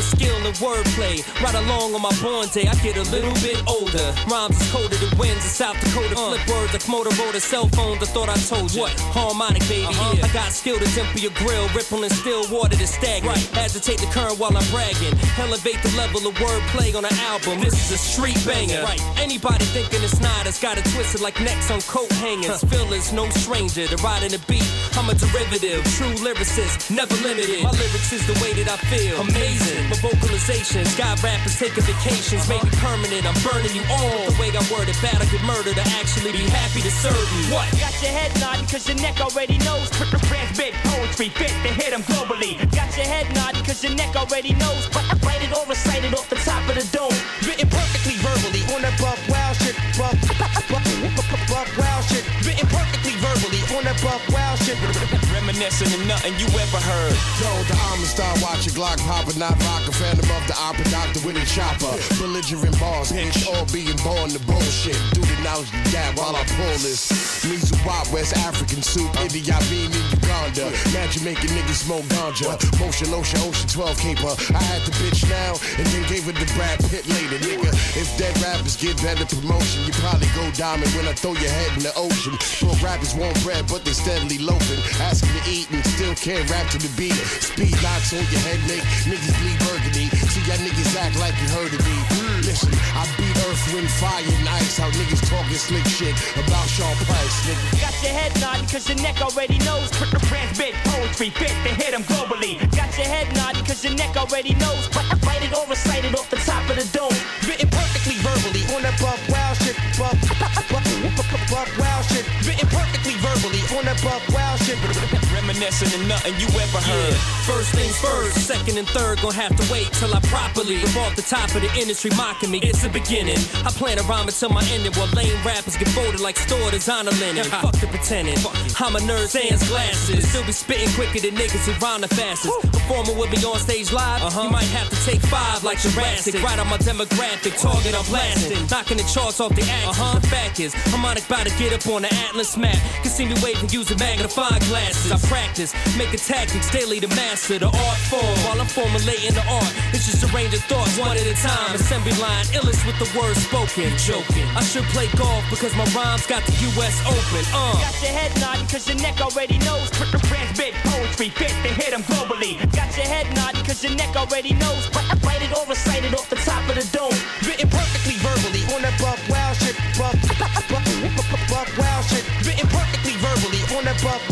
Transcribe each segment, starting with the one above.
to skill and wordplay. Right along on my born day, I get a little bit older. Rhymes is colder than winds in South Dakota. Uh. Flip words like Motorola cell phones. I thought I told you. What? Harmonic, baby. Uh-huh. Yeah. I got skill to temper your grill, rippling still water to stagnant. Right. Agitate the current while I'm bragging. Elevate the level of wordplay on an album. This is a street banger. Right. Anybody thinking it's not, it's got it twisted like necks on coat hangers. Huh. Is no stranger to riding the beat. I'm a derivative, true lyricist, never limited limited. My lyrics is the way that I feel. Amazing. My vocalizations got rappers taking vacations, maybe permanent. I'm burning you all. The way I word it, bad I could murder to actually be happy to serve you. What? Got your head nodding cause your neck already knows. Transmit poetry fit to hit them globally. Got your head nodding cause your neck already knows. But I write it or recite it off the top of the dome. Written perfectly verbally on that buff wow shit. Buff, buff, buff, buff wow shit. Written perfectly verbally on that buff wow shit. Reminiscing of nothing you ever heard. Yo, the Amistad watching Glock popper, not rock a phantom of the opera doctor with a chopper. Belligerent bars, bitch, all being born to bullshit. Do the knowledge the gap while I pull this. Mizu Wop, West African soup, Idi Amin in Uganda. Imagine making niggas smoke ganja. Motion, lotion, ocean 12 caper. I had the bitch now, and then gave it to Brad Pitt later, nigga. If dead rappers get better promotion, you probably go diamond when I throw your head in the ocean. Broke rappers want bread, but they steadily loafing. Asking to eat and still can't rap to the beat. Speed knocks on your head, make niggas bleed burgundy. See y'all niggas act like you heard of me. Listen, I beat earth, wind, fire, and ice. How niggas talking slick shit about Sean Price, nigga. Got your head nodding cause your neck already knows. Put the transmit poetry fit to hit them globally. Got your head nodding cause your neck already knows. Write it or recite it off the top of the dome. Written perfectly verbally on that buff wow shit. Buff, buff, buff, buff wow shit. Written perfectly verbally on that buff. Reminiscing of nothing you ever heard. Yeah. First things first, second and third gon' have to wait till I properly off the top of the industry mocking me. It's the beginning. I plan to rhyme until my ending while lame rappers get folded like store designer linen. Fuck the pretending. I'm a nerd, sans glasses. Still be spitting quicker than niggas who rhyme the fastest. Performing with me on stage live, uh-huh. you might have to take five like Jurassic. Right on my demographic, target I'm blasting. Knocking the charts off the axis. Uh-huh. The fact is, I'm on about to get up on the Atlas map. Can see me waving using magnifying glasses. I practice, making tactics daily to master the art form. While I'm formulating the art, it's just a range of thoughts one at a time. Assembly line, illest with the words spoken. Joking. I should play golf because my rhymes got the U.S. Open. Uh. Got your head nodding cause your neck already knows. Transmit poetry fit to hit them globally. Got your head nodding cause your neck already knows. I write it or recite it off the top of the dome. Written perfectly verbally on that buff wow shit. Buff, buff, buff, buff wow shit. Written perfectly verbally on that buff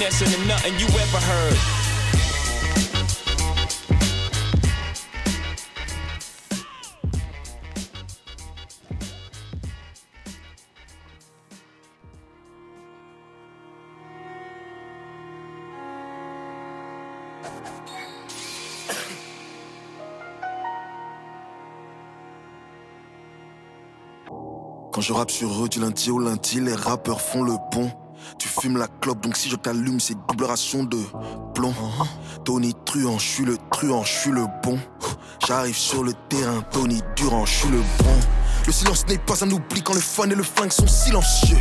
nothing you. Quand je rappe sur eux du lundi au lundi, les rappeurs font le pont. Tu fumes la clope, donc si je t'allume, c'est double ration de plomb. Tony Truant, je suis le truand, je suis le bon. J'arrive sur le terrain, Tony Durand, je suis le bon. Le silence n'est pas un oubli quand le fun et le flingue sont silencieux.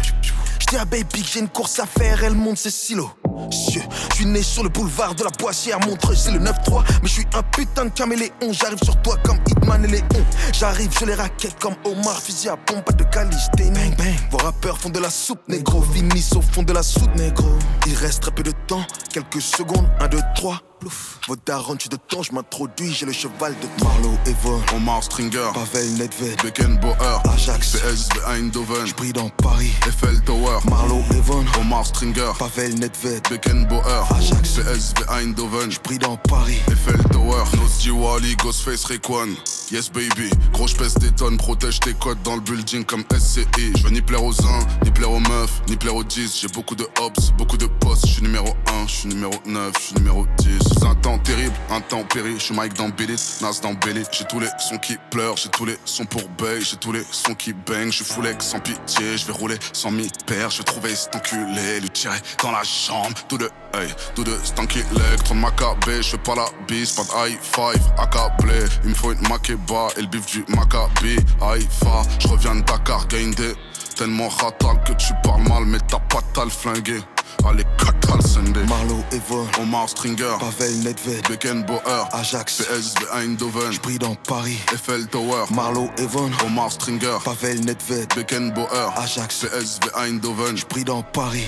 J'dis à Baby que j'ai une course à faire, elle monte ses silos. Je suis né sur le boulevard de la Boissière, Montreux, c'est le 9-3. Mais je suis un putain de caméléon, j'arrive sur toi comme Hitman et Léon. J'arrive, je les raquette comme Omar, fusil à pompe, pas de calisthé. Bang bang. Vos rappeurs font de la soupe, négro, finissent au fond de la soupe, négro. Il reste très peu de temps, quelques secondes, 1, 2, 3. Plouf. Vos darons, tu de temps, je m'introduis, j'ai le cheval de Marlowe, Evon, Omar Stringer, Pavel Nedved, Beckenbauer, Ajax, PSV Eindhoven, J'brille dans Paris, Eiffel Tower, Marlowe, Evon, Omar Stringer, Pavel Nedved, Beckenbauer, Ajax, PSV Eindhoven, J'brille dans Paris, Eiffel Tower, Nosdi Wally, Ghostface Rayquan, Yes baby, gros j'pèse des tonnes, protège tes codes dans le building comme SCI. Je veux ni plaire aux uns, ni plaire aux meufs, ni plaire aux 10. J'ai beaucoup de hops, beaucoup de postes, je suis numéro 1, je suis numéro 9, je suis numéro 10. C'est un temps terrible, un temps péri, je suis Mike dans Billy, Nas dans Billy. J'ai tous les sons qui pleurent, j'ai tous les sons pour bay, j'ai tous les sons qui bang, je full sans pitié, je vais rouler sans mi père, je vais trouver cet enculé, lui tirer dans la jambe, tout de hey, tout de stanky leg, trop de macabé, je fais pas la bise, pas de high five, accablé, il me faut une makeba et le bif du Maccabi, Haïfa, je reviens de Dakar, gain des Tellement fatal que tu parles mal, mais t'as pas tal flingué. Allez, Katal Sunday. Marlow, Evon, Omar Stringer, Pavel Nedved, Beckenbauer, Ajax, PSV Eindhoven, J'brille dans Paris. Eiffel Tower, Marlow, Evon, Omar Stringer, Pavel Nedved, Beckenbauer, Ajax, PSV Eindhoven, J'brille dans Paris.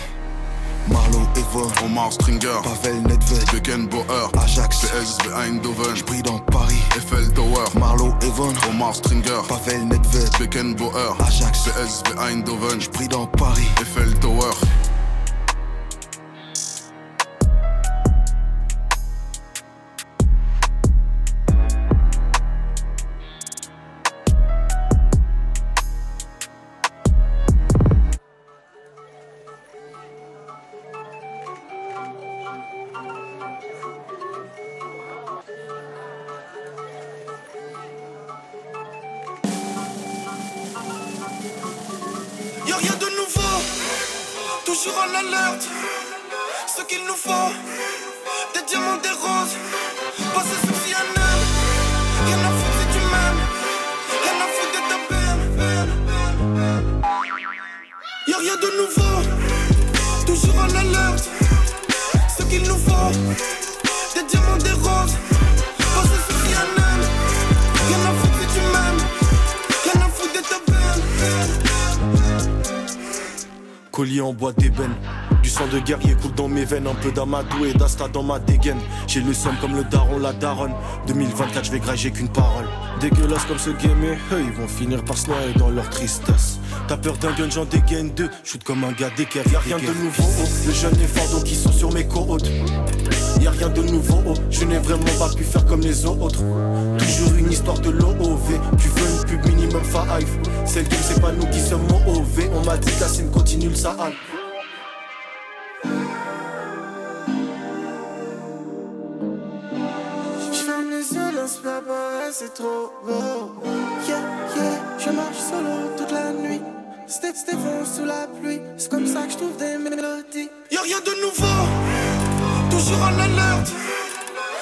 Marlow, Evon, Omar Stringer, Pavel Nedved, Beckenbauer, Ajax, PSV Eindhoven, J'brille dans Paris. Eiffel Tower, Marlow, Evon, Omar Stringer, Pavel Nedved, Beckenbauer, Ajax, PSV Eindhoven, J'brille dans Paris. Eiffel Tower. Toujours en alerte. Ce qu'il nous faut, des diamants, des roses. Passer sur CNN, rien à foutre si tu m'aimes. Rien à foutre de ta peine. Y'a rien de nouveau, toujours en alerte. Ce qu'il nous faut, En bois d'ébène. Du sang de guerrier coule dans mes veines, un peu d'amadou et d'asta dans ma dégaine. J'ai le somme comme le daron, la daronne. 2024, je vais grager qu'une parole. Dégueulasse comme ce game, et eux, ils vont finir par se noyer dans leur tristesse. T'as peur d'un gun, j'en dégaine deux. Shoot comme un gars d'équerre, y'a rien de nouveau. Le jeune et fardeau qui sont sur mes côtes. Y'a rien de nouveau, oh. je n'ai vraiment pas pu faire comme les autres. Toujours une histoire de l'OOV. Tu veux une pub minimum five. Celle game, c'est pas nous qui sommes OV. On m'a dit continue le Sahal. J'ferme les yeux, l'inspire paraît, c'est trop beau. Yeah, yeah, je marche solo toute la nuit. Stéphane sous la pluie, c'est comme ça que je trouve des mélodies. Y'a rien de nouveau, toujours en alerte.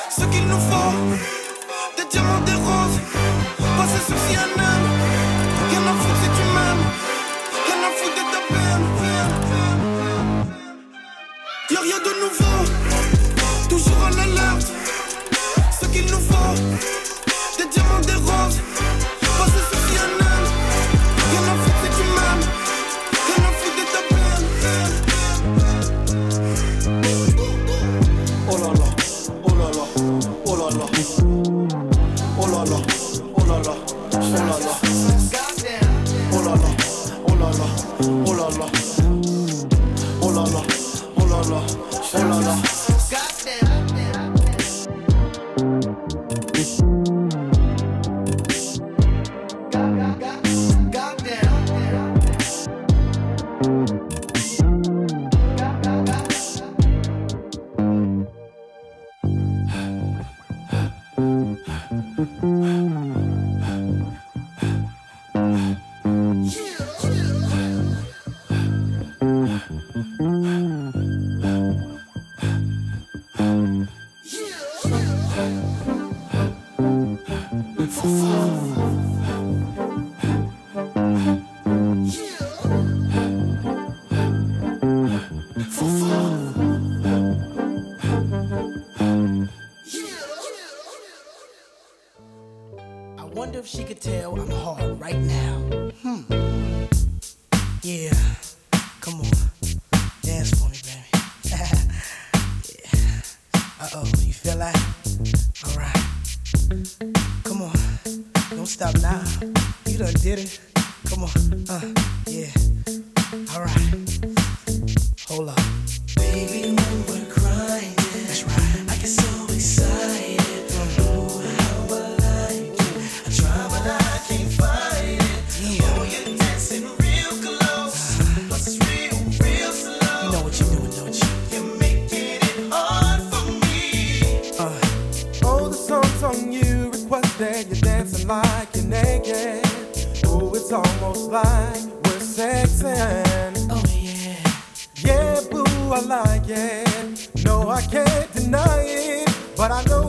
Ce qu'il nous faut, des diamants, des roses. Passer sur CNN, like we're sexing. Oh, yeah. Yeah, boo, I like it. No, I can't deny it. But I know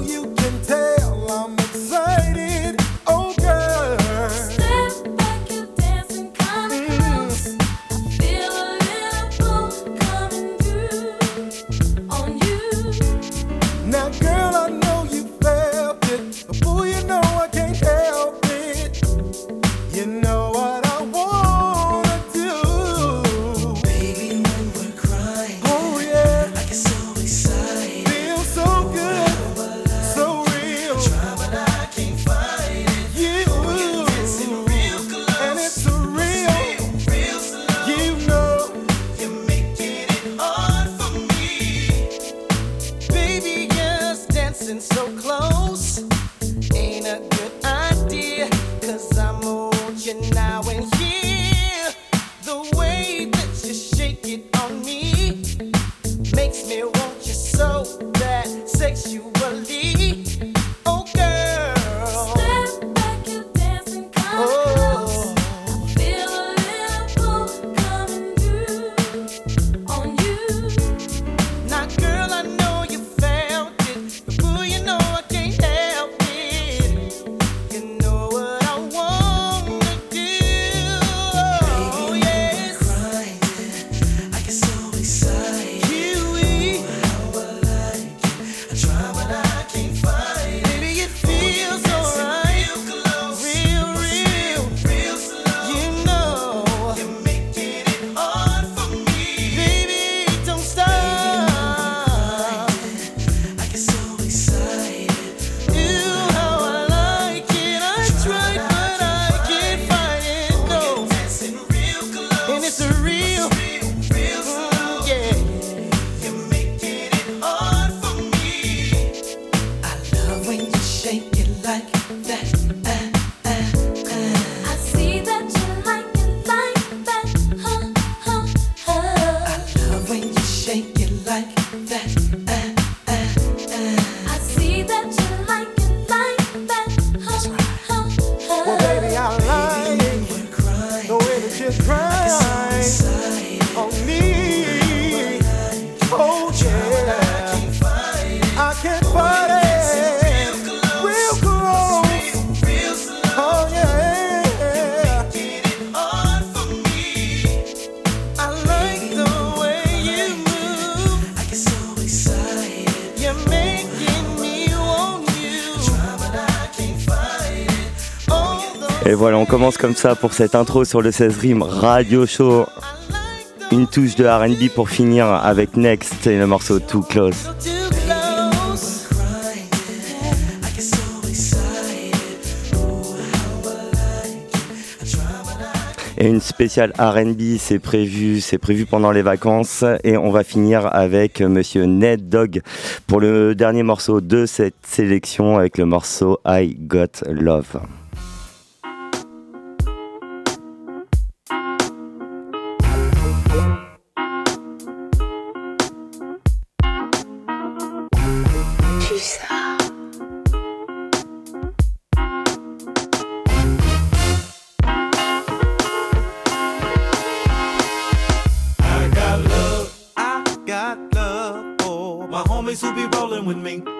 ça pour cette intro sur le 16 Rim Radio Show. Une touche de RB pour finir avec Next et le morceau Too Close. Et une spéciale RB, c'est prévu, c'est prévu pendant les vacances. Et on va finir avec monsieur Ned Dog pour le dernier morceau de cette sélection avec le morceau I Got Love. who be rolling with me.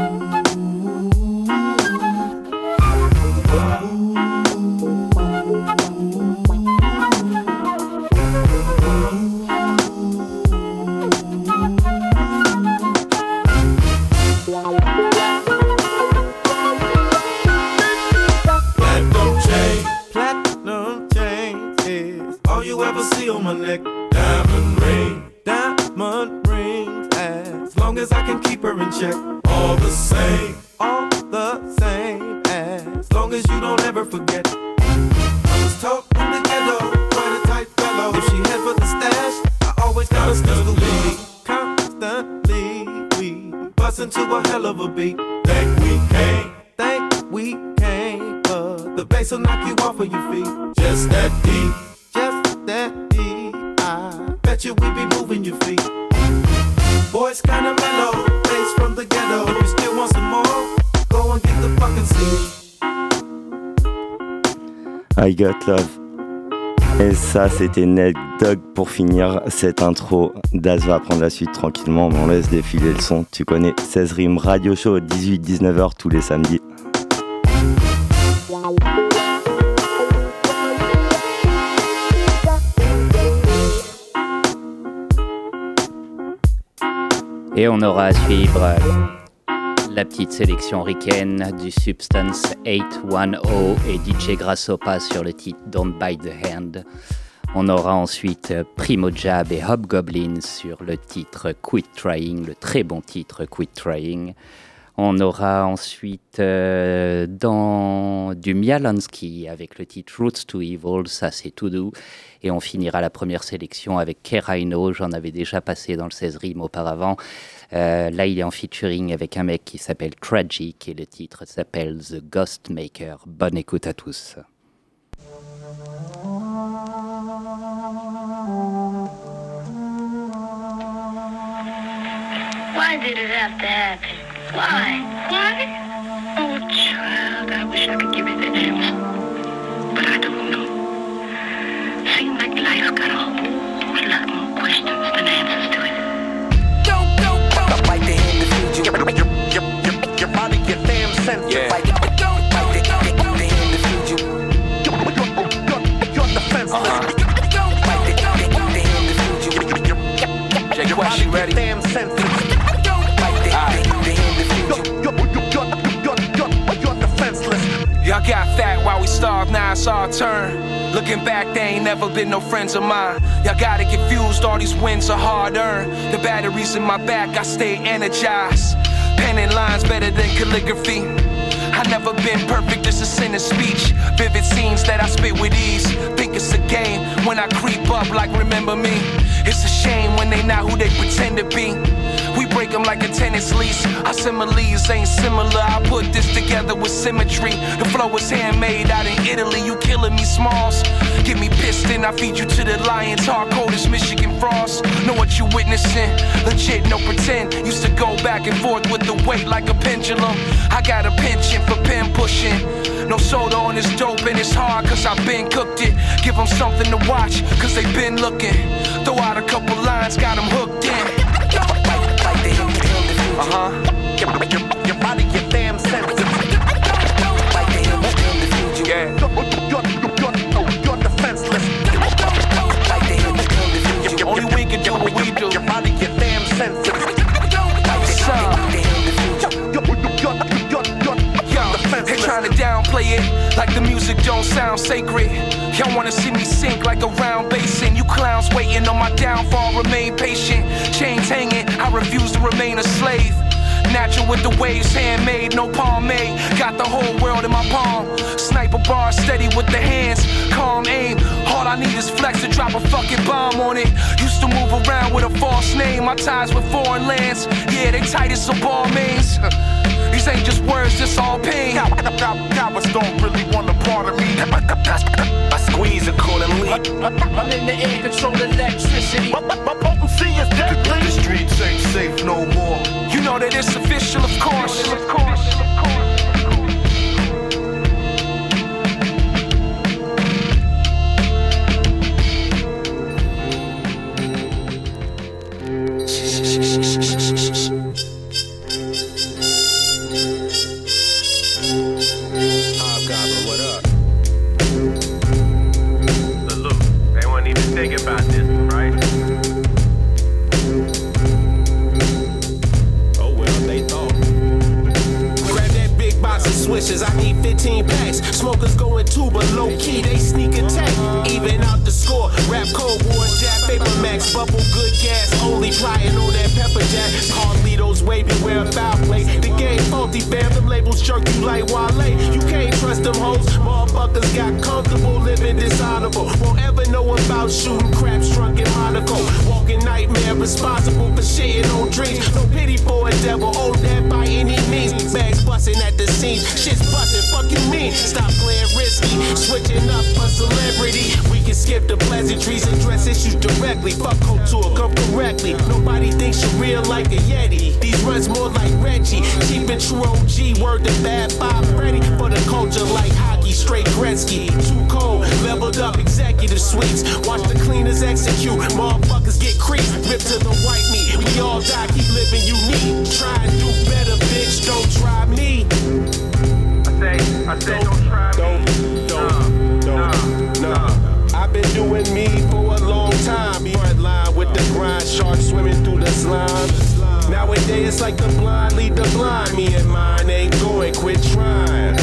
Love. Et ça, c'était Ned Dog pour finir cette intro. Daz va prendre la suite tranquillement, mais on laisse défiler le son. Tu connais 16 rimes radio show 18-19h tous les samedis. Et on aura à suivre la petite sélection ricaine du Substance 810 et DJ Grassopa sur le titre Don't Bite the Hand. On aura ensuite Primo Jab et Hobgoblin sur le titre Quit Trying, le très bon titre Quit Trying. On aura ensuite euh, dans du Mialansky avec le titre Roots to Evil, ça c'est tout doux. Et on finira la première sélection avec Keraino, j'en avais déjà passé dans le 16 rimes auparavant. Euh, là, il est en featuring avec un mec qui s'appelle Tragic et le titre s'appelle The Ghost Maker. Bonne écoute à tous. Why? Why? Oh, child, I wish I could give you the answer. But I don't know. Seems like life's got a whole lot more questions than answers to it. Go, go, go. Bite the hand that feeds you. Your, your, your, your body, your damn sense. Yeah. Bite, go, go, bite the, the, the hand that feeds you. You're, you're, you're, you're defenseless. Uh-huh. Bite the, the, the hand that Got fat while we starve, now it's our turn. Looking back, they ain't never been no friends of mine. Y'all got it confused, all these wins are hard earned. The batteries in my back, I stay energized. Penning lines better than calligraphy. I never been perfect, just a sin of speech. Vivid scenes that I spit with ease. Think it's a game when I creep up like remember me. It's a shame when they not who they pretend to be. We break them like a tennis lease. Our similes ain't similar. I put this together with symmetry. The flow is handmade out in Italy. You killing me, Smalls. Get me pissed and I feed you to the lions. Hard cold as Michigan frost. Know what you witnessing? Legit, no pretend. Used to go back and forth with the weight like a pendulum. I got a penchant for pen pushing. No soda on this dope and it's hard cause I've been cooked it. Give them something to watch cause they been looking. Throw out a couple lines, got them hooked in. Uh huh. Downplay it like the music don't sound sacred. Y'all wanna see me sink like a round basin. You clowns waiting on my downfall, remain patient. Chains hanging, I refuse to remain a slave. Natural with the waves, handmade, no pomade. Got the whole world in my palm. Sniper bar steady with the hands, calm aim. All I need is flex to drop a fucking bomb on it. Used to move around with a false name. My ties with foreign lands, yeah, they tight as some ball mains. These ain't just words, this all pain. Cowards don't really want a part of me. I squeeze accordingly. I'm in the air, control electricity. My, my potency is deadly. The, the streets ain't safe no more. You know that it's official, of course. Of course. Swishes. I need 15 packs. Smokers going two, but low key they sneak attack. Even out the score. Rap cold wars, jab paper max, bubble good gas. Only flying on that pepper jack. Carlitos wear a foul play. The game faulty, fam. Them labels jerk you like Wale. You can't trust them hoes. Motherfuckers got comfortable living dishonorable. Won't ever know about shooting crap drunk in Monaco. Walking nightmare, responsible for shitting on dreams. No pity for a devil, old that by any means. Bags busting at the seams, shit's busting. Fuck you mean? Stop playing risky, switching up for celebrity. We can skip the pleasantries and address issues directly. Fuck culture, come correctly. Nobody thinks you're real like a Yeti. These runs more like Reggie. Cheap and true OG, word to bad Bob ready for the culture like hockey, straight Gretzky. Too cold, leveled up executive suites. Watch the cleaners execute. Motherfuckers get creased, ripped to the white meat. We all die, keep living unique. Try and do better, bitch. Don't try me. I say, I say, don't try don't, me. Don't, don't, no, no. I've been doing me for a long time. Front line with the grind, sharks swimming through the slime. Nowadays it's like the blind lead the blind. Me and mine ain't going, quit trying.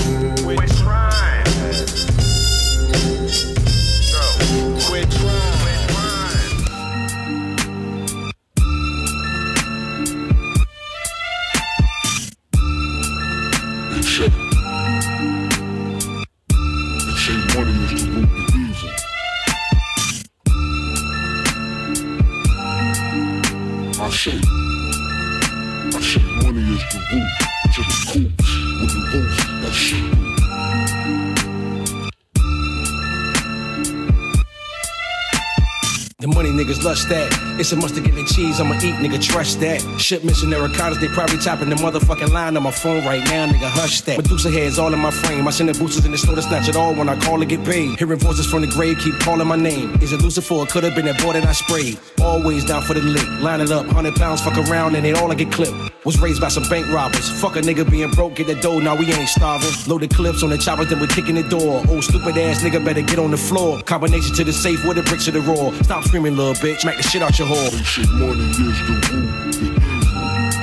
Money that. It's a must to get the cheese, I'ma eat, nigga, trust that. Shipments and avocados, they probably topping the motherfucking line on my phone right now, nigga, hush that. Medusa heads all in my frame. I send the boosters in the store to snatch it all when I call to get paid. Hearing voices from the grave keep calling my name. Is it Lucifer? Could have been that boy that I sprayed. Always down for the lick. Line it up, 100 pounds, fuck around, and it all I get clipped. Was raised by some bank robbers. Fuck a nigga being broke, get the dough, now we ain't starving. Loaded clips on the choppers, then we're kicking the door. Old stupid ass nigga better get on the floor. Combination to the safe with the bricks to the raw. Stop screaming, little bitch, smack the shit out your whore. They say money is the root, the evil.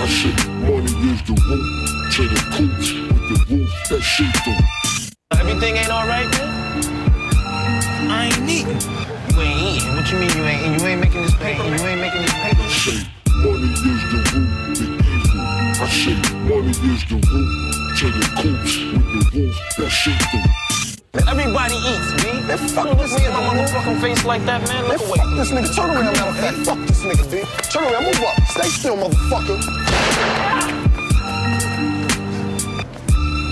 I say money is the root to the coops with the roof that shit through. Everything ain't alright, man? I ain't eating. You ain't eating? What you mean you ain't eating? You ain't making this paper? You ain't making this paper? I say money is the root, the evil. I say money is the root to the coops with the roof that shit through. Man, everybody eats, B. Man, fuck look me in my motherfucking face like that, man. Look away. Fuck this nigga. Turn around, matter of fact. Fuck this nigga, B. Turn around, move up. Stay still, motherfucker.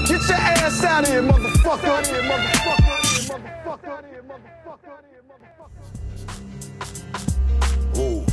Get your ass out of here, motherfucker. Out of here, motherfucker. Out of here, motherfucker. Ooh. It's not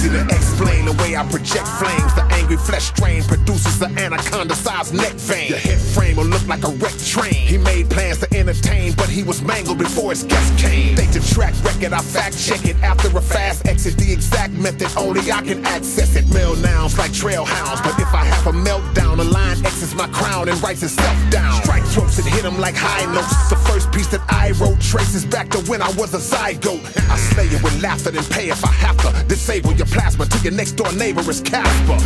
easy to explain the way I project flames. The angry flesh strain produces the anaconda sized neck vein. Your head frame will look like a wrecked train. He made plans to entertain, but he was mangled before his guests came. They to track record, I fact check it after a fast exit. The exact method, only I can access it. Male nouns like trail hounds, but if I have a meltdown, a line exits my crown and writes itself down. Strike throats and hit him like high notes. The first piece that I wrote traces back to when I was a zygote. I slay it with laughter and pay if I have to. Disable your plasma to your next door neighbor is Casper.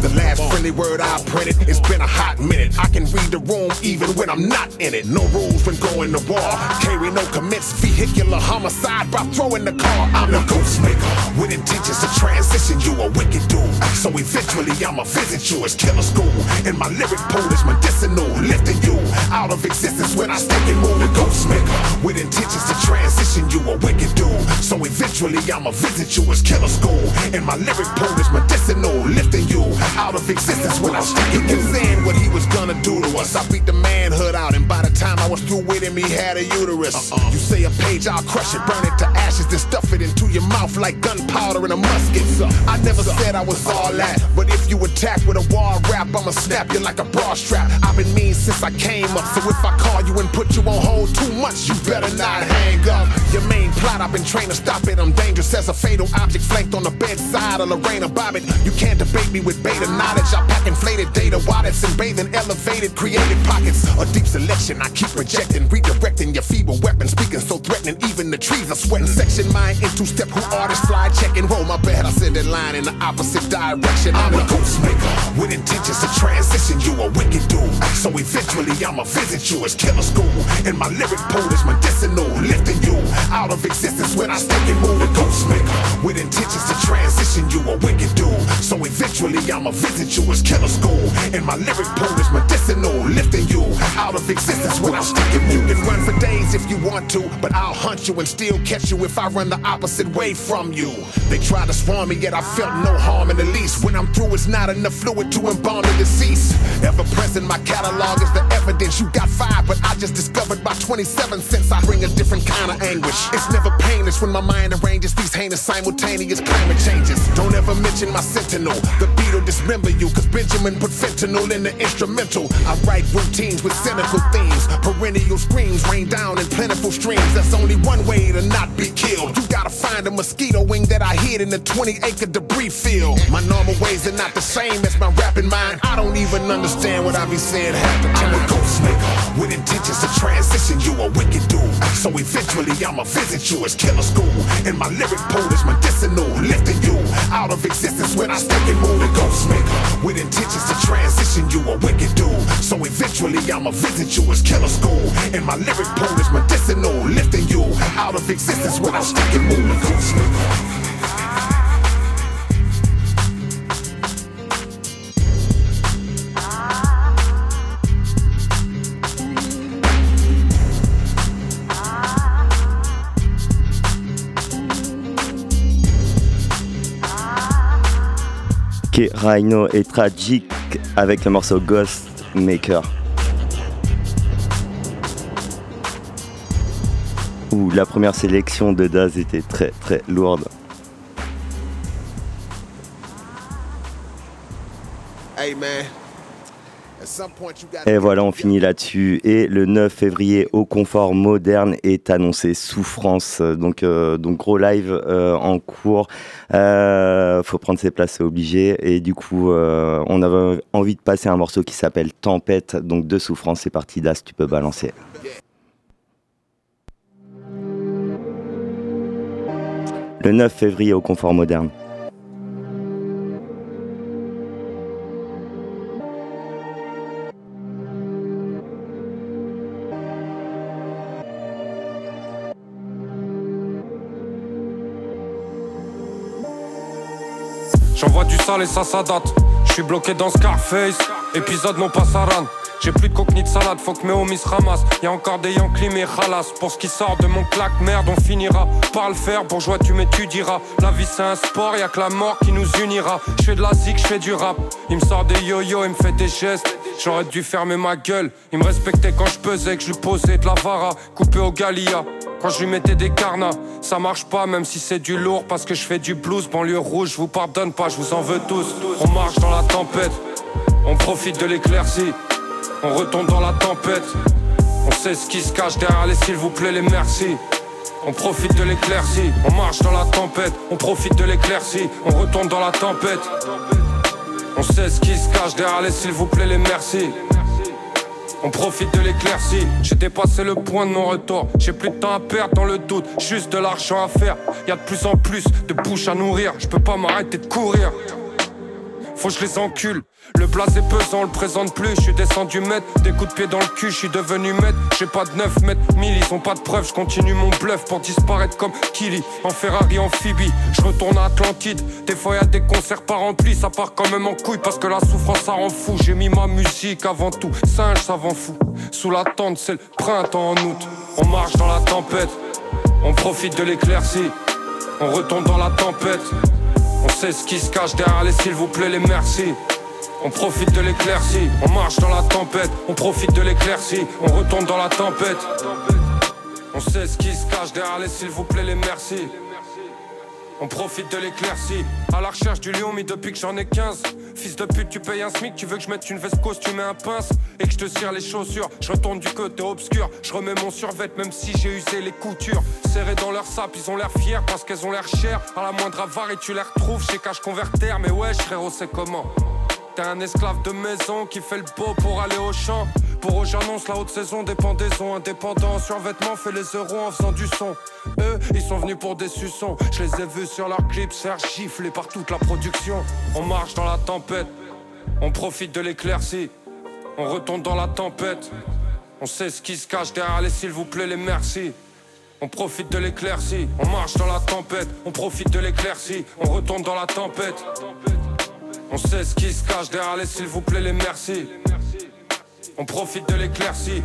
The last friendly word I printed, it's been a hot minute. I can read the room even when I'm not in it. No rules when going to war. Carry no commits vehicular homicide by throwing the car. I'm the ghost maker with intentions to transition you a wicked dude. So eventually I'ma visit you as killer school. And my lyric pool is medicinal, lifting you out of existence when I stick and move. The ghost maker with intentions to transition you a wicked dude. So eventually I'ma visit you as killer school. And my lyric pool is medicinal, lifting you out of existence when I stick it. He saying what he was gonna do to us. I beat the manhood out, and by the time I was through with him, enemy had a uterus. Uh-uh. You say a page, I'll crush it, burn it to ashes, then stuff it into your mouth like gunpowder in a musket. I never said I was all that, but if you attack with a wall rap, I'ma snap you like a bra strap. I've been mean since I came up, so if I call you and put you on hold too much, you better not hang up. Your main plot, I've been trained to stop it. I'm dangerous as a fatal object flanked on the bedside of Lorena Bobbitt. You can't debate me with beta knowledge. I pack inflated data, wallets and bathing elevated, created pockets. A deep selection, I keep projecting, redirecting your feeble weapon, speaking so threatening. Even the trees are sweating. Section mine into step who artists fly checking. Roll my bed, I send it line in the opposite direction. I'm a ghost maker with intentions to transition you a wicked dude. So eventually I'ma visit you as killer school. And my lyric pool is medicinal, lifting you out of existence when I stick and move. A ghost maker with intentions to transition you a wicked dude. So eventually I'ma visit you as killer school. And my lyric pool is medicinal, lifting you out of existence when I stick and move. You can run for days if you want to, but I'll hunt you and still catch you if I run the opposite way from you. They try to swarm me, yet I felt no harm in the least. When I'm through, it's not enough fluid to embalm the deceased. Ever present, my catalog is the evidence. You got five, but I just discovered my 27 I bring a different kind of anguish. It's never painless when my mind arranges these heinous simultaneous climate changes. Don't ever mention my sentinel. The beat will dismember you, cause Benjamin put fentanyl in the instrumental. I write routines with cynical themes. Perennial screams rain down in plentiful streams. That's only one way to not be killed. You gotta find a mosquito wing that I hid in a 20 acre debris field. My normal ways are not the same as my rapping mind. I don't even understand what I be saying half the time. I'm a ghost maker with intentions to transition you a wicked dude. So eventually I'ma visit you as killer school. And my lyric pool is medicinal, lifting you out of existence when I stick and move. A ghost maker with intentions to transition you a wicked dude. So eventually I'ma visit you as killer school. And my lyric pool is medicinal, lifting you out of existence when I stick and move. A ghost maker. K. Rhino est tragique avec le morceau Ghost Maker. Ouh, la première sélection de Daz était très très lourde. Hey man. At some point you gotta Et voilà, on finit là-dessus. Et le 9 février, au confort moderne est annoncé Souffrance. Donc, euh, donc gros live euh, en cours. Euh, faut prendre ses places, c'est obligé. Et du coup, euh, on avait envie de passer un morceau qui s'appelle Tempête. Donc de Souffrance, c'est parti. Das, tu peux balancer. Le 9 février au confort moderne. Ça, ça date. Je suis bloqué dans Scarface, épisode non pas Saran. J'ai plus de coque ni de salade, faut que mes homies se ramassent. Y a encore des Yankees mais ralasse. Pour ce qui sort de mon claque, merde, on finira par le faire. Bourgeois, tu m'étudieras. La vie c'est un sport, y a que la mort qui nous unira. Je fais de la zik, je fais du rap. Il me sort des yo-yo, il me fait des gestes. J'aurais dû fermer ma gueule. Il me respectait quand je pesais, que je lui posais de la vara. Coupé au Galia. Quand je lui mettais des carnas, ça marche pas même si c'est du lourd parce que je fais du blues, banlieue rouge, je vous pardonne pas, je vous en veux tous. On marche dans la tempête, on profite de l'éclaircie, on retombe dans la tempête. On sait ce qui se cache derrière les s'il vous plaît les merci. On profite de l'éclaircie, on marche dans la tempête, on profite de l'éclaircie, on retourne dans la tempête. On sait ce qui se cache derrière les s'il vous plaît les merci. On profite de l'éclaircie, j'ai dépassé le point de non-retour. J'ai plus de temps à perdre dans le doute, juste de l'argent à faire. Y a de plus en plus de bouches à nourrir, je peux pas m'arrêter de courir. Faut que je les encule. Le blasé pesant, on le présente plus. Je suis descendu mettre des coups de pied dans le cul. Je suis devenu maître. J'ai pas de 9 mètres, 1000, ils ont pas de preuves. Je continue mon bluff pour disparaître comme Killy. En Ferrari, amphibie. Je retourne à Atlantide. Des fois, y a des concerts pas remplis. Ça part quand même en couille parce que la souffrance, ça rend fou. J'ai mis ma musique avant tout. Singe, ça vend fou. Sous la tente, c'est le printemps en août. On marche dans la tempête. On profite de l'éclaircie. On retombe dans la tempête. On sait ce qui se cache derrière les s'il vous plaît les merci. On profite de l'éclaircie, on marche dans la tempête, on profite de l'éclaircie, on retourne dans la tempête. On sait ce qui se cache derrière les s'il vous plaît les merci. On profite de l'éclaircie, à la recherche du lion, mais depuis que j'en ai 15. Fils de pute, tu payes un SMIC, tu veux que je mette une veste tu mets un pince et que je te cire les chaussures. Je retourne du côté obscur, je remets mon survêt même si j'ai usé les coutures. Serrés dans leur sap, ils ont l'air fiers parce qu'elles ont l'air chères. À la moindre avarie, tu les retrouves chez Cache Converter, mais ouais, frérot, c'est comment? T'es un esclave de maison qui fait le beau pour aller au champ. Pour eux, j'annonce la haute saison des pendaisons. Indépendants, survêtements, fait les euros en faisant du son. Eux, ils sont venus pour des suçons. Je les ai vus sur leurs clips faire gifler par toute la production. On marche dans la tempête, on profite de l'éclaircie. On retourne dans la tempête. On sait ce qui se cache derrière les s'il vous plaît, les merci. On profite de l'éclaircie, on marche dans la tempête, on profite de l'éclaircie, on retourne dans la tempête. On sait ce qui se cache derrière les s'il vous plaît, les merci. On profite de l'éclaircie.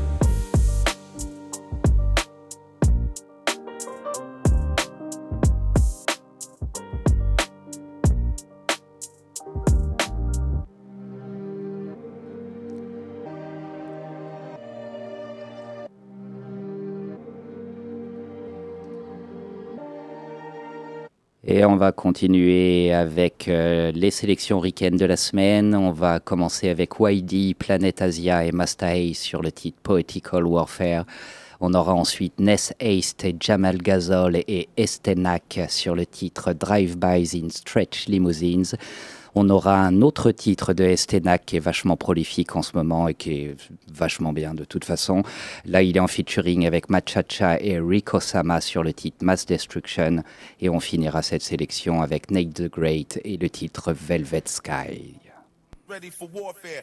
Et on va continuer avec euh, les sélections ricaines de la semaine. On va commencer avec YD, Planet Asia et Masta Ace sur le titre Poetical Warfare. On aura ensuite Ness Ace et Jamal Gazol et Estenak sur le titre Drive-Bys in Stretch Limousines. On aura un autre titre de Estenac qui est vachement prolifique en ce moment et qui est vachement bien de toute façon. Là, il est en featuring avec Machacha et Rico Sama sur le titre Mass Destruction. Et on finira cette sélection avec Nate the Great et le titre Velvet Sky. Ready for warfare.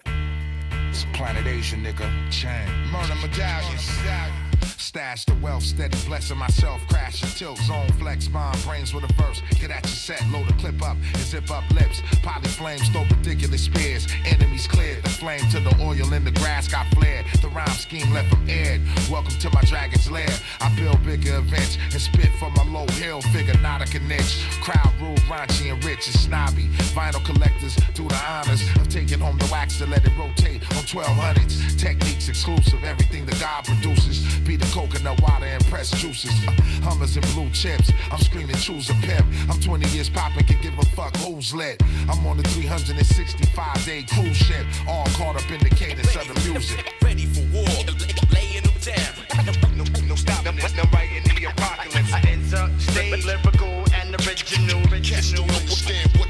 Stash the wealth, steady blessing myself. Crash until zone flex, bomb brains with a verse. Get at your set, load a clip up and zip up lips. Poly flames, throw ridiculous spears. Enemies cleared, the flame to the oil in the grass got flared. The rhyme scheme left them aired. Welcome to my dragon's lair. I build bigger events and spit from my low hill figure, not a niche. Crowd rule, raunchy and rich and snobby. Vinyl collectors do the honors of taking home the wax to let it rotate on 1200s. Techniques exclusive, everything the God produces. Be the coconut water and pressed juices. Hummers and blue chips. I'm screaming, choose a pimp. I'm 20 years popping, can give a fuck who's lit. I'm on the 365 day cruise ship, all caught up in the cadence of the music. Ready for war, laying them down. No, no, no stopping this. No right in the apocalypse. I enter stage lyrical and original. Cats don't understand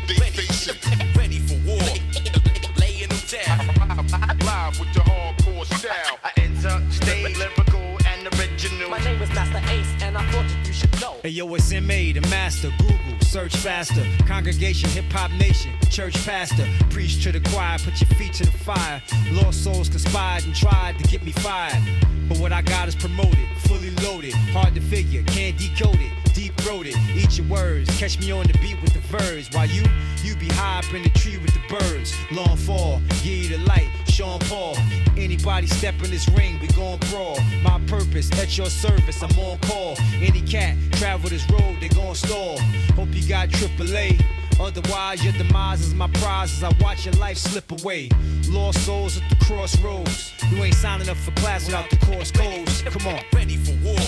Hey yo, it's MA, the master. Google, search faster. Congregation, hip hop nation, church pastor. Preach to the choir, put your feet to the fire. Lost souls conspired and tried to get me fired. But what I got is promoted, fully loaded. Hard to figure, can't decode it. Deep throated, eat your words. Catch me on the beat with the verse. While you, you be high up in the tree with the birds. Long fall, give you the light. Sean Paul. Anybody step in this ring, we gon' brawl. My purpose, at your service, I'm on call. Any cat travel this road, they gon' stall. Hope you got AAA. Otherwise, your demise is my prize as I watch your life slip away. Lost souls at the crossroads. You ain't signing up for class without the course codes. Come on. Ready for war,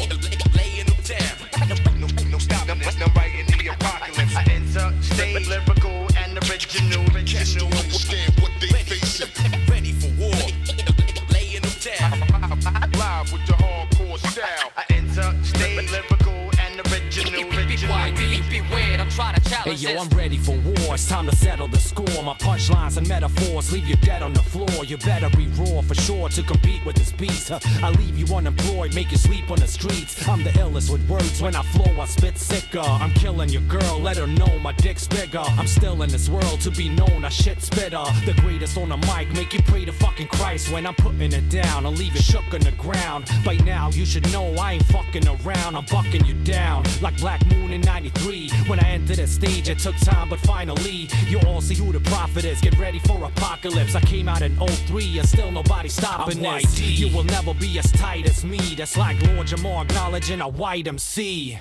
laying them down. No, no, no stopping this. Right in the apocalypse. Enter stage lyrical and original. Cats Beware, to Hey yo, I'm ready for war. It's time to settle the score. My punchlines and metaphors leave you dead on the floor. You better be raw for sure to compete with this beast. Huh, I leave you unemployed, make you sleep on the streets. I'm the illest with words. When I flow, I spit sicker. I'm killing your girl, let her know my dick's bigger. I'm still in this world to be known, a shit spitter. The greatest on the mic, make you pray to fucking Christ when I'm putting it down. I'll leave you shook on the ground. By now, you should know I ain't fucking around. I'm bucking you down like Black Moon in 93. When I entered the stage, it took time, but finally, you all see who the prophet is. Get ready for apocalypse. I came out in 03 and still nobody stopping I'm this. YD. You will never be as tight as me. That's like Lord Jamar acknowledging a white MC.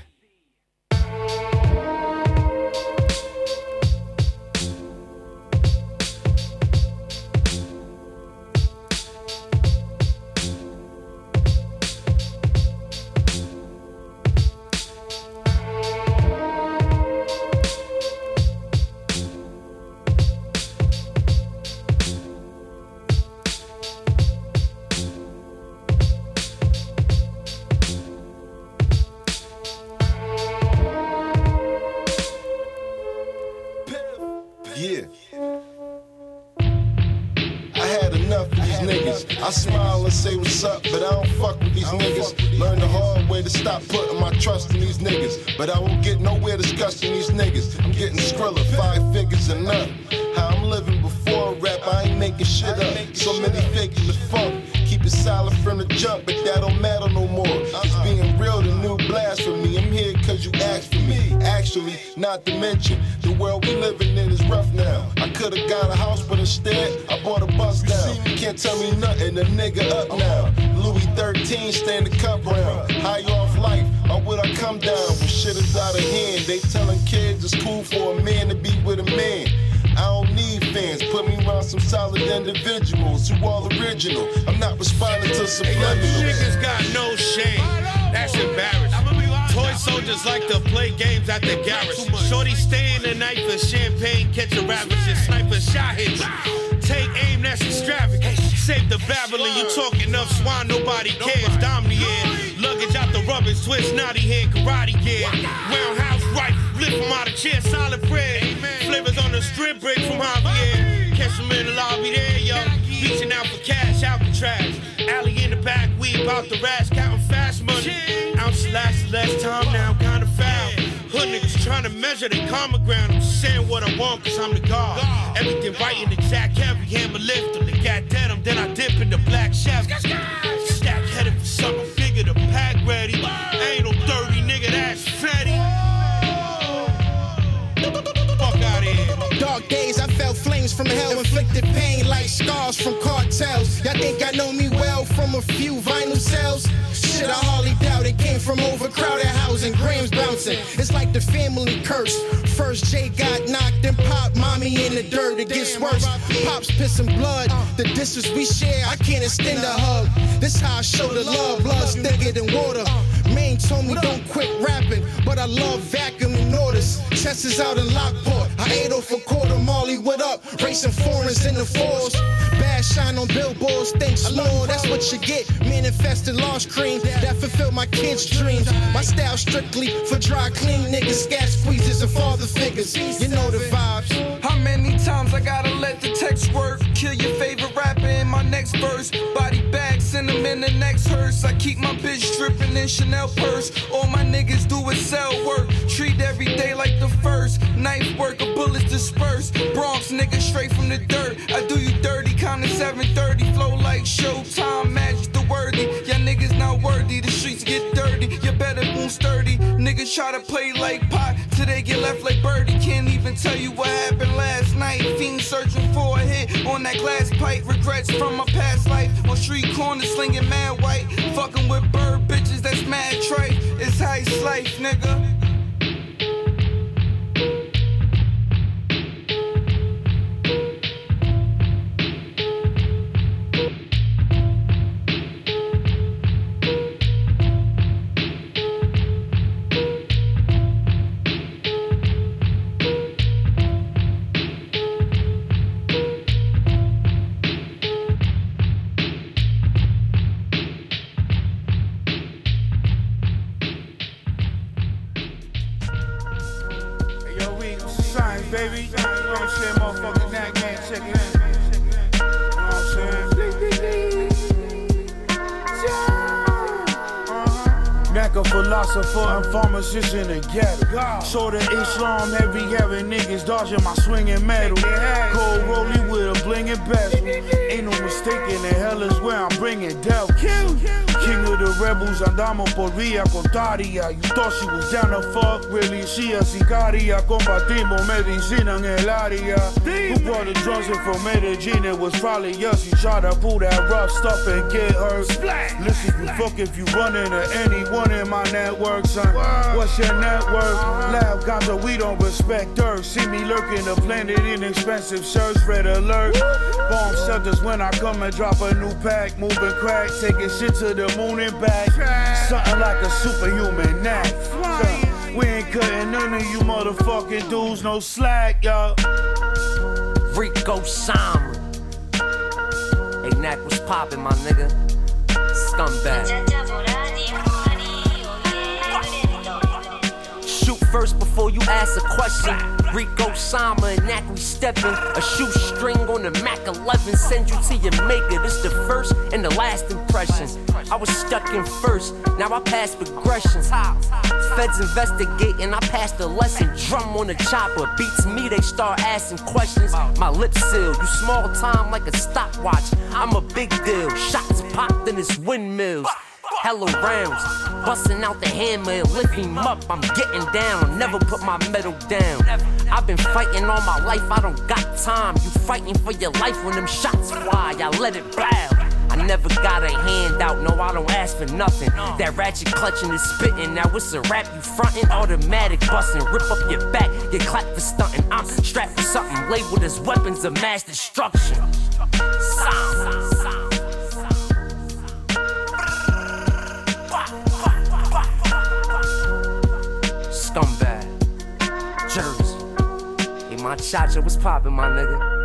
I don't fuck with these niggas. Learn the hard way to stop putting my trust in these niggas. But I won't get nowhere discussing these niggas. I'm getting skrilla, five figures and up. How I'm living before rap, I ain't making shit up. So many figures of funk. It silent from the jump, but that don't matter no more. It's being real, the new blasphemy. I'm here cause you asked for me. Actually, not to mention, the world we living in is rough now. I could've got a house, but instead, I bought a bus down. Can't tell me nothing, a nigga up now. Louis 13, stand the cup round. High off life, or would I come down? When shit is out of hand, they telling kids it's cool for a man to be with a man. I don't need fans. Put me around some solid individuals who all original. I'm not responding to some subliminals. Niggas got no shame. That's embarrassing. Toy soldiers like to play games at the garage. Shorty stay in the night for champagne, catch a ravishing sniper shot hits. Take aim, that's extravagant. Save the Babylon, you talk enough swine, nobody cares. Dominator, luggage out the rubbish, twist, naughty hand, karate gear. Roundhouse right, lift from out of chair, solid bread. Flavors on the strip break from Javier. Catch him in the lobby there, yo. Reaching out for cash, out the trash. Alley in the back, we about the rash, counting fast money. Ounce last less time now, kinda foul. Hood niggas trying to measure the karma ground. I'm saying what I want, cause I'm the God. Everything right in the jack, heavy hammer lift them. They got denim, then I dip in the black chef. Stack headed for something figure the pack ready. Ain't Dark days, I felt flames from hell, inflicted pain like scars from cartels. Y'all think I know me well from a few vinyl cells? Shit, I hardly doubt it came from overcrowded housing, grams bouncing. It's like the family curse. First Jay got knocked, then pop mommy in the dirt. It gets worse. Pops pissing blood. The distance we share, I can't extend a hug. This how I show the love. Blood's thicker than water. Main told me don't quit rapping, but I love vacuuming orders. Chest is out in Lockport. I ate off a quarter, Molly, what up? Racing foreigns in the fours. Bad shine on billboards, thanks Lord, that's what you get. Manifested lost cream that fulfilled my kids' dreams. My style strictly for dry clean niggas, gas squeezes and father figures. You know the vibes. How many times I gotta let the text work? Kill your favorite rapper in my next verse. Body bag, send them in the next hearse. I keep my bitch dripping in Chanel purse. All my niggas do is sell work. Treat every day like the first. Knife work, a bullet disperse. Bronx nigga straight from the dirt. I do you dirty, kinda 730. Flow like Showtime, magic the worthy. Y'all niggas not worthy, the streets get dirty. You better move sturdy. Niggas try to play like pot till they get left like birdie. Can't even tell you what happened last night. Fiend searching for a hit on that glass pipe. Regrets from my past life. On street corners slinging mad white. Fucking with bird bitches, that's mad trite. It's heist life, nigga. Neck a philosopher and pharmacist in the ghetto. Sort of Islam, heavy having niggas dodging my swinging metal. Cold rollie with a blingin' bezel. Ain't no mistaking the hell is where I'm bringing devil. King of the rebels, andamos por vía contraria. You thought she was down to fuck, really she a sicaria. Combatimos medicina en el área. Who brought the drugs in from Medellin? It was probably us. You try to pull that rough stuff and get hurt. Listen, you fuck if you run into anyone in my network, son. What's your network? Loud ganja, we don't respect her. See me lurking the planet inexpensive shirts, red alert. Bomb shelters when I come and drop a new pack. Moving crack, taking shit to the moon and back. Something like a superhuman knack. We ain't cutting none of you motherfucking dudes, no slack, y'all. Rico Simon. Hey, Knack was poppin', my nigga. Scumbag. Shoot first before you ask a question. Rico Sama and that we steppin'. A shoestring on the Mac 11 send you to your maker. This the first and the last impressions. I was stuck in first, now I pass progressions. Feds investigating, I passed the lesson. Drum on the chopper, beats me, they start asking questions. My lips sealed, you small time like a stopwatch. I'm a big deal, shots popped in his windmills. Hello rounds, busting out the hammer and lift him up. I'm getting down, never put my metal down. I've been fighting all my life, I don't got time. You fighting for your life when them shots fly, I let it blow. I never got a handout, no, I don't ask for nothing. That ratchet clutching is spitting, now it's a rap, you frontin', automatic bustin', rip up your back, get clapped for stunting. I'm strapped for something labeled as weapons of mass destruction. My cha-cha was poppin', my nigga.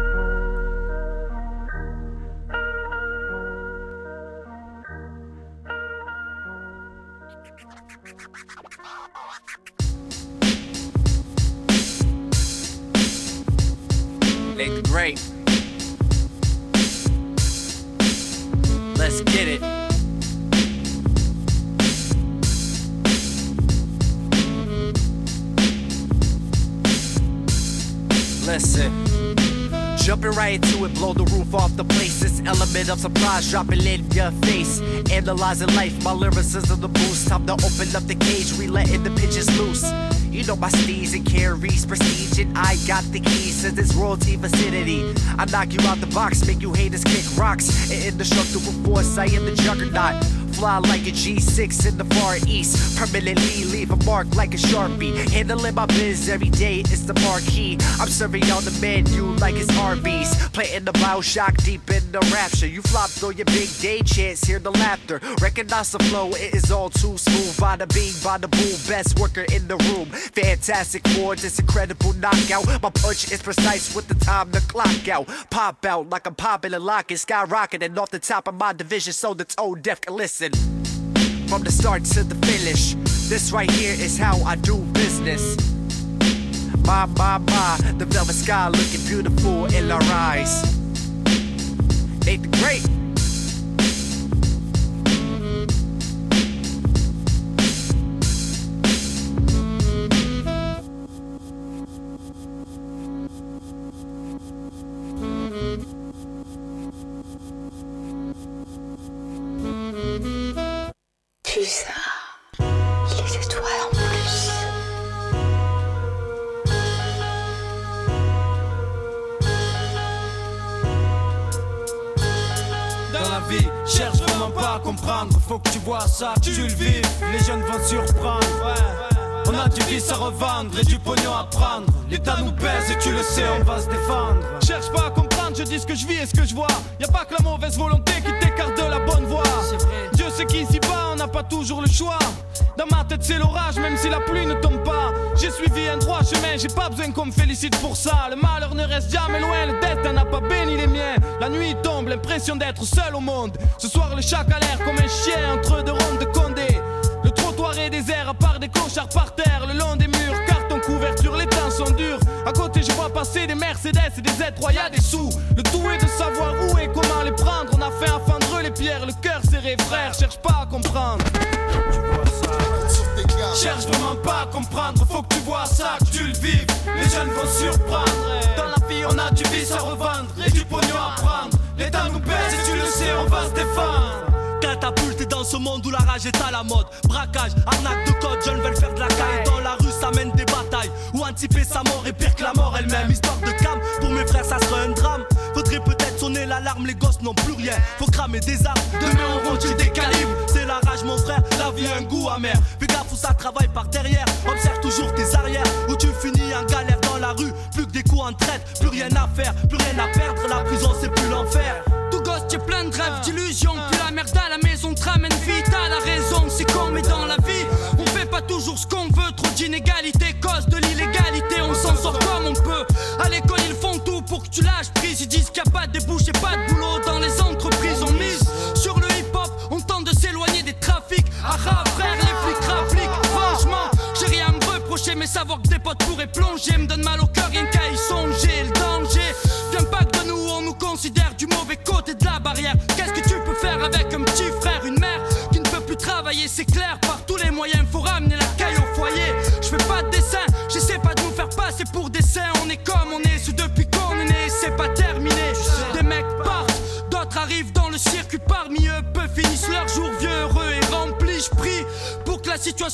Surprise dropping in your face. Analyzing life, my lyricism the boost. Time to open up the cage, we letting the pitches loose. You know my steez and carries prestige, and I got the keys to this royalty vicinity. I knock you out the box, make you haters kick rocks. And indestructible force, I am the juggernaut. Fly like a G6 in the far east. Permanently leave a mark like a sharpie. Handling my biz every day, it's the marquee. I'm serving on the menu like it's Arby's. Playing the BioShock deep in the rapture. You flop through your big day chance, hear the laughter. Recognize the flow, it is all too smooth. By the being, by the boom, best worker in the room. Fantastic for this incredible knockout. My punch is precise with the time to clock out. Pop out like I'm popping and locking, skyrocketing off the top of my division so the tone deaf can listen. From the start to the finish, this right here is how I do business. My, my, my, the velvet sky looking beautiful in our eyes. Nate the Great. Ça, que tu le vives. Les jeunes vont surprendre. On a du vice à revendre et du pognon à prendre. L'État nous pèse et tu le sais, on va se défendre. Cherche pas à comprendre, je dis ce que je vis et ce que je vois. Y a pas que la mauvaise volonté qui t'écarte de la bonne voie. Dieu sait qu'ici bas, on n'a pas toujours le choix. Dans ma tête, c'est l'orage, même si la pluie ne tombe pas. J'ai suivi un droit chemin, j'ai pas besoin qu'on me félicite pour ça. Le malheur ne reste jamais loin, le destin n'a pas béni les miens. La nuit tombe, l'impression d'être seul au monde. Ce soir, le chat a l'air comme un chien entre deux rondes de Condé. Le trottoir est désert, à part des clochards par terre, le long des murs, carton couverture, les temps sont durs. À côté, je vois passer des Mercedes et des Z3, y a des sous. Le tout est de savoir où et comment les prendre. On a fait un fendre les pierres, le cœur serré, frère, cherche pas à comprendre. Cherche vraiment pas à comprendre, faut que tu vois ça, que tu le vives. Les jeunes vont surprendre. Dans la vie, on a du vice à revendre et du pognon à prendre. L'État nous baisse et tu le sais, on va se défendre. Catapulte dans ce monde où la rage est à la mode. Braquage, arnaque de code, jeunes veulent faire de la caille. Dans la rue, ça mène des batailles. Où anticiper sa mort est pire que la mort elle-même. Histoire de cam, pour mes frères, ça serait un drame. Faudrait peut-être l'alarme, les gosses n'ont plus rien. Faut cramer des armes, demain on vend des calibres. C'est la rage, mon frère, la vie a un goût amer. Fais gaffe où ça travaille par derrière. Observe toujours tes arrières, où tu finis en galère dans la rue. Plus que des coups en traite, plus rien à faire, plus rien à perdre.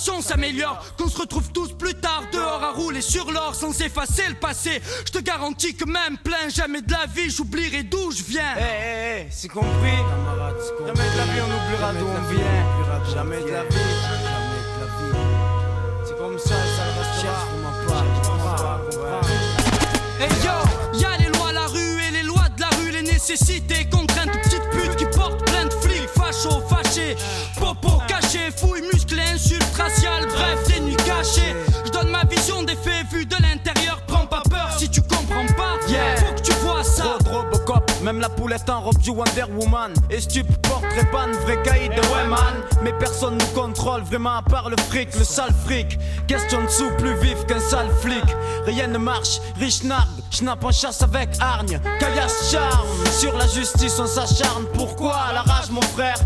Situation s'améliore. Qu'on se retrouve tous plus tard dehors à rouler sur l'or sans effacer le passé. Je te garantis que même plein jamais de la vie, j'oublierai d'où je viens. Eh, eh, eh, c'est compris. Jamais de la vie, on oubliera d'où on vient. Jamais de la vie. Jamais de la vie. C'est comme ça, ça restera. Hey yo, y'a les lois à la rue et les lois de la rue, les nécessités, contraintes, petites putes qui portent plein de flics, fachos, fâchés, popo caché, fouilles, raciales, bref, des nuits cachées. Je donne ma vision des faits vus de l'intérieur, prends pas peur si tu comprends pas, Yeah. faut que tu vois ça. Robocop, même la poulette en robe du Wonder Woman. Et stup, portrait ban, vrai caïd de Wayman. Mais personne nous contrôle, vraiment à part le fric, le sale fric. Question de sous plus vif qu'un sale flic. Rien ne marche, riche nargue, schnapp en chasse avec hargne. Caillasse charme, sur la justice on s'acharne. Pourquoi la rage, mon frère?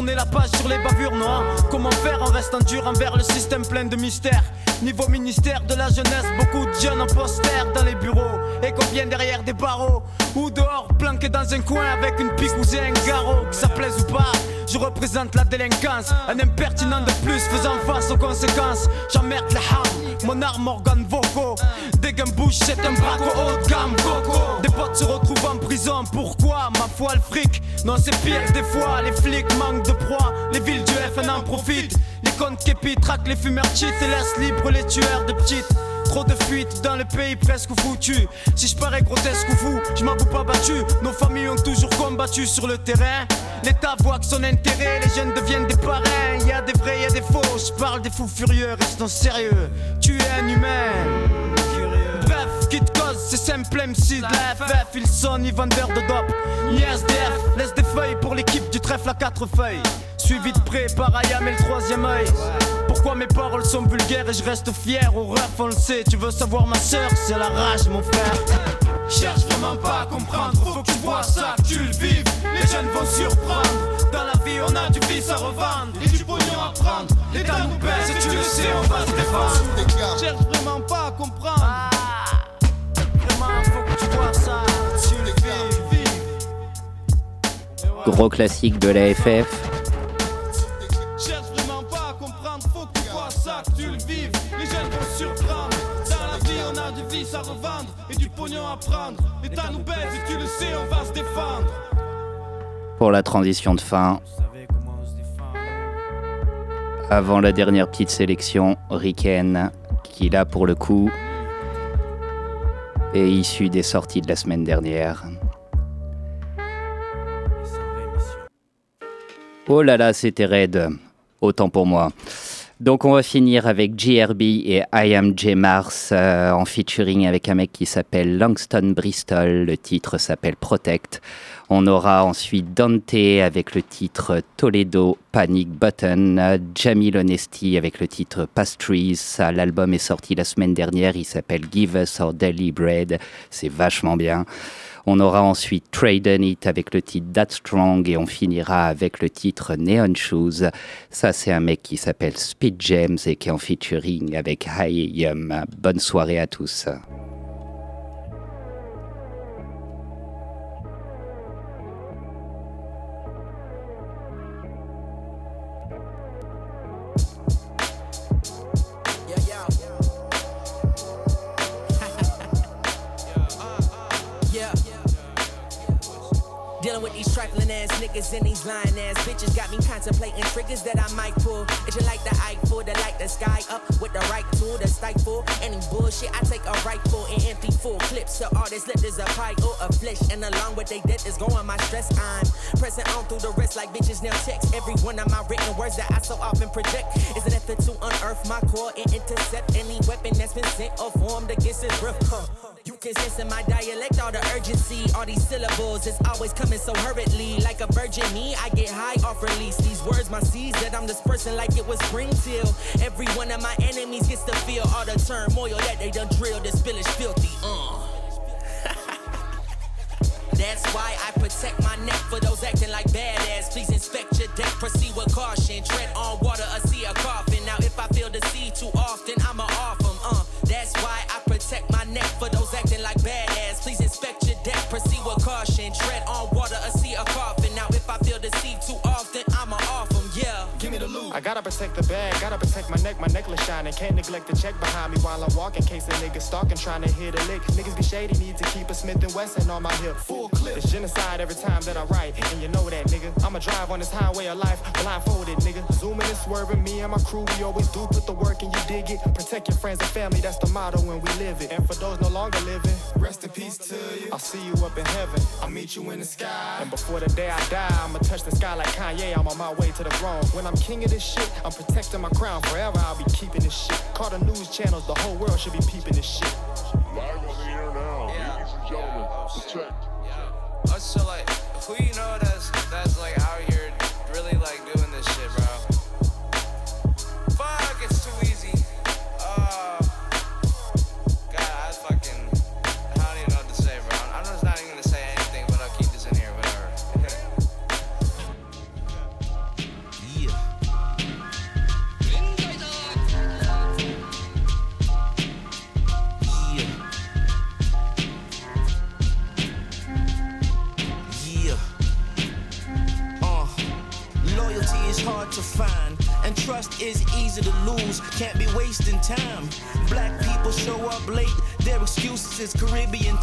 Tourner la page sur les bavures, non Comment faire en restant dur envers le système plein de mystères? Niveau ministère de la jeunesse, beaucoup de jeunes en poster dans les bureaux. Et qu'on vienne derrière des barreaux. Ou dehors, planqué dans un coin avec une pique ou un garrot. Que ça plaise ou pas, je représente la délinquance. Un impertinent de plus faisant face aux conséquences. J'emmerde les hams, mon arme organe vocaux Des bouche c'est un braco haut de gamme coco. Des potes se retrouvent en prison, pourquoi Ma foi le fric, non c'est pire des fois Les flics manquent de proie, les villes du FN en profitent. Les comptes képi traquent les fumeurs cheat Et laissent libres les tueurs de petites. Trop de fuites dans le pays presque foutu. Si je parais grotesque ou fou, je m'avoue pas battu. Nos familles ont toujours combattu sur le terrain. L'État voit que son intérêt, les jeunes deviennent des parrains. Y a des vrais, y a des faux, je parle des fous furieux, restons sérieux. Tu es un humain qui te cause, c'est simple MC de la FF Ils sont ni vendeurs de dope, ni SDF Laisse des feuilles pour l'équipe du trèfle à quatre feuilles. Suivi de près par Ayam et le troisième œil. Pourquoi mes paroles sont vulgaires et je reste fier Au ref on le sait, tu veux savoir ma sœur, c'est la rage mon frère. Cherche vraiment pas à comprendre, faut que tu vois ça, tu le vives. Les jeunes vont surprendre, dans la vie on a du vice à revendre Et du pognon à prendre, l'État nous baisse et tu le sais on va se défendre. Cherche vraiment pas à comprendre. Vraiment Gros classique de la FF. Pour la transition de fin, avant la dernière petite sélection, Riken, qui là pour le coup est issu des sorties de la semaine dernière. Oh là là, c'était raide. Autant pour moi. Donc on va finir avec GRB et I Mars euh, en featuring avec un mec qui s'appelle Langston Bristol. Le titre s'appelle Protect. On aura ensuite Dante avec le titre Toledo Panic Button, Jamil Honesty avec le titre Pastries. L'album est sorti la semaine dernière, il s'appelle Give Us Our Daily Bread. C'est vachement bien. On aura ensuite Trade It avec le titre That Strong et on finira avec le titre Neon Shoes. Ça, c'est un mec qui s'appelle Speed James et qui est en featuring avec Hayam. Bonne soirée à tous. Niggas and these lying ass bitches got me contemplating triggers that I might pull. Is you like the Eiffel to light the sky up with the right tool to stifle any bullshit? I take a rifle and empty full clips to all this lip is a pie or a flesh, and along with they death is going my stress. I'm pressing on through the rest like bitches now text every one of my written words that I so often project. Is an effort to unearth my core and intercept any weapon that's been sent or formed against his breath. Huh. You can sense in my dialect all the urgency. All these syllables is always coming so hurriedly. Like a virgin me, I get high off release. These words, my seeds that I'm dispersing like it was spring till. Every one of my enemies gets to feel all the turmoil that they done drilled. This village filthy. Uh. That's why I protect my protect the bag, gotta protect my neck, my necklace shining. Can't neglect the check behind me while I'm walking. Case a nigga stalking, trying to hit a lick. Niggas be shady, need to keep a Smith and Wesson on my hip. Full clip. It's genocide every time that I write, and you know that, nigga. I'ma drive on this highway of life, blindfolded, nigga. Zooming and swerving, me and my crew, we always do put the work and you dig it. Protect your friends and family, that's the motto when we live it. And for those no longer living, rest in peace to you. I'll see you up in heaven. I'll meet you in the sky. And before the day I die, I'ma touch the sky like Kanye. I'm on my way to the throne. When I'm king of this shit, I'm protecting my crown. Forever I'll be keeping this shit. Call the news channels, the whole world should be peeping this shit. Live on the air now, ladies and gentlemen. Oh, Protect. Oh, so like, who you know that's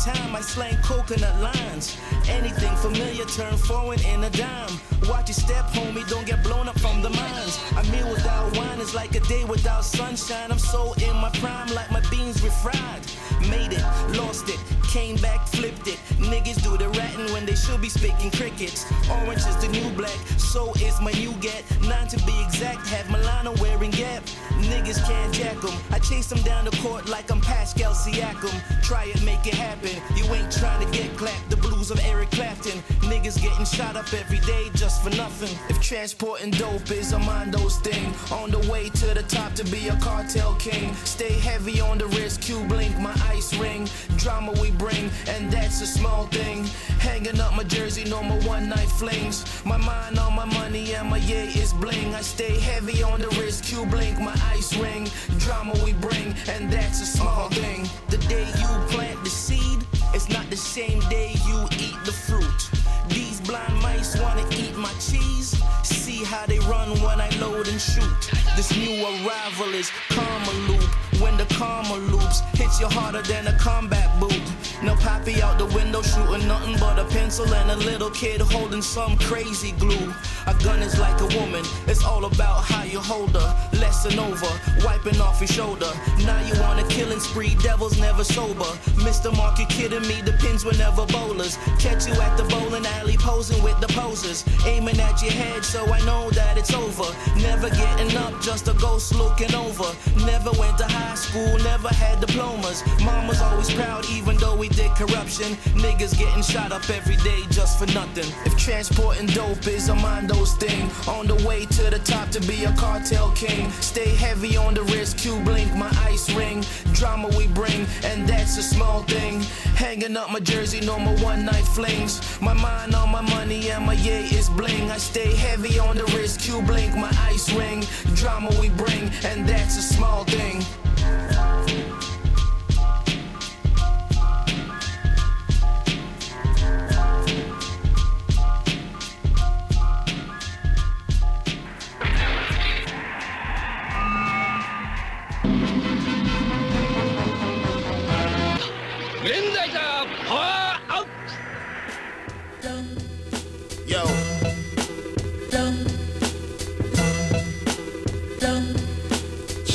time. I slang coconut lines. Anything familiar turn foreign in a dime. Watch your step, homie. Don't get blown up from the mines. A meal without wine is like a day without sunshine. I'm so in my prime, like my beans refried. Made it, lost it, came back, flipped it. Niggas do the ratting when they should be speaking crickets. Orange is the new black, so is my new get. Nine to be exact, have Milano wearing Gap. Niggas can't jack 'em. I chase 'em down the court like I'm Pascal Siakam. Try it, make it happen. You ain't trying to get clapped. The blues of Eric Clapton. Niggas getting shot up every day just for nothing. If transporting dope is a Mondo's thing, on the way to the top to be a cartel king. Stay heavy on the wrist, Q blink, my ice ring. Drama we bring, and that's a small thing. Hanging up my jersey, no more one night flings. My mind on my money, and my yeah is bling. I stay heavy on the wrist, Q blink, my ice ring. Drama we bring, and that's a small uh-huh. thing. The day you plant the seed, it's not the same day you eat the fruit. These blind mice wanna eat my cheese. See how they run when I load and shoot. This new arrival is karma loop. When the karma loops hits you harder than a combat boot. No poppy out the window shooting nothing but a pencil and a little kid holding some crazy glue. A gun is like a woman, it's all about how you hold her. Lesson over, wiping off your shoulder. Now you on a killing spree, devils never sober. Mr. Mark, you kidding me? The pins were never bowlers. Catch you at the bowling alley posing with the posers. Aiming at your head, so I know that it's over. Never getting up, just a ghost looking over. Never went to high school, never had diplomas. Mama's always proud, even though we did corruption. Niggas getting shot up every day just for nothing. If transporting dope is a Mondo's thing, on the way to the top to be a cartel king. Stay heavy on the wrist, Q blink, my ice ring. Drama we bring, and that's a small thing. Hanging up my jersey, no more one night flings. My mind on my money, and my yeah is bling. I stay heavy on the wrist, Q blink, my ice ring. Drama we bring, and that's a small thing. Yo.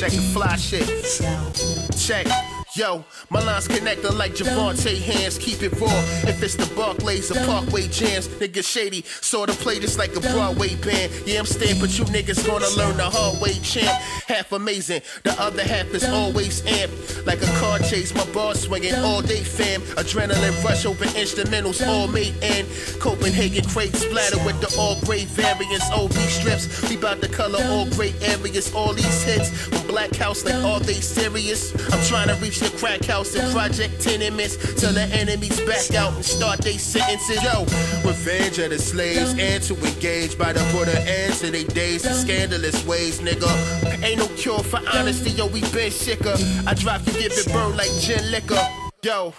Check the fly shit. Check. Yo, my lines connected like Javante hands, keep it raw. If it's the Barclays or Parkway jams, nigga shady. Sorta play this like a Broadway band. Yeah, I'm staying, but you niggas gonna learn the hard way, champ. Half amazing, the other half is always amped. Like a car chase, my bar swinging all day, fam. Adrenaline rush over instrumentals, all made in Copenhagen crate splatter with the all gray variants, OB strips. We bout to color all gray areas, all these hits. From Black House, like, all they serious? I'm trying to reach the crack house and project tenements till the enemies back out and start their sentences. Yo, revenge of the slaves and to engage by the put an end their days and scandalous ways, nigga. Ain't no cure for honesty, yo, we been sicker. I drop you, give it burn like gin liquor. Yo.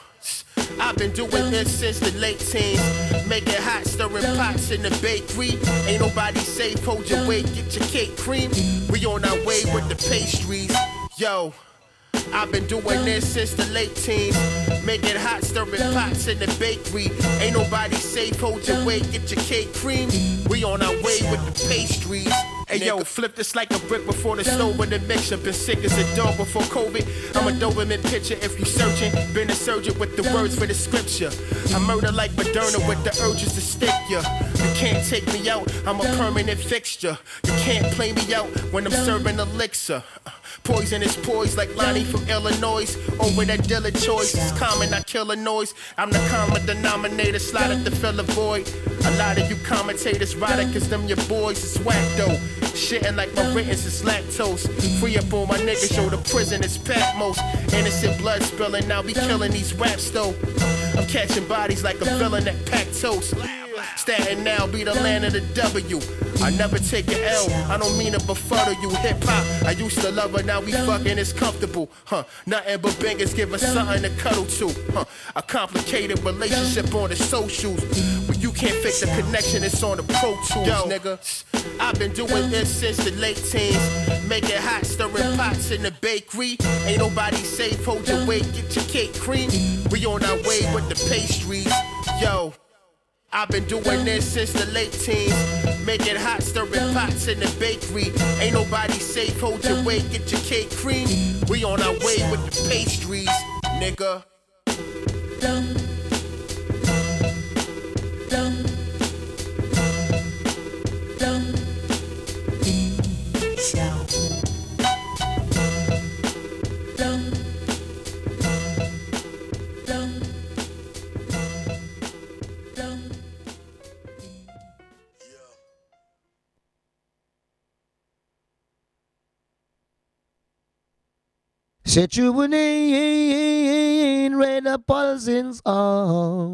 I've been doing this since the late teens. Make it hot, stirring pots in the bakery. Ain't nobody safe, hold your weight, get your cake cream. We on our way with the pastries. Yo. I've been doing this since the late teens. Make it hot, stirring pots in the bakery. Ain't nobody safe, hold your weight, get your cake cream. We on our way with the pastries. Hey yo, flip this like a brick before the stove with the mixture. Been sick as a dog before COVID. I'm a Doberman picture if you searching. Been a surgeon with the words for the scripture. I murder like Moderna with the urges to stick ya. You can't take me out, I'm a permanent fixture. You can't play me out when I'm serving elixir. Poison is poised like Lonnie from Illinois. Over that dealer choice, it's common, I kill a noise. I'm the common denominator, slide up to fill a void. A lot of you commentators ride it, cause them your boys is whack though. Shitting like my writtens is lactose. Free up all my niggas, show the prison is packed most. Innocent blood spilling, now we killing these raps though. I'm catching bodies like a villain that packed toast. Staten now be the land of the W. I never take an L, I don't mean to befuddle you. Hip hop, I used to love her, now we fucking is comfortable. Huh, nothing but bangers give us something to cuddle to. Huh, a complicated relationship on the socials. But you can't fix the connection, it's on the Pro Tools, Yo, nigga. I've been doing this since the late teens. Making hot, stirring pots in the bakery. Ain't nobody safe, hold your weight, get your cake cream. We on our way with the pastries. Yo. I've been doing this since the late teens. Make it hot, stirring pots in the bakery. Ain't nobody safe, hold your weight, get your cake cream. We on our way with the pastries, nigga. Set you in red pulsings on.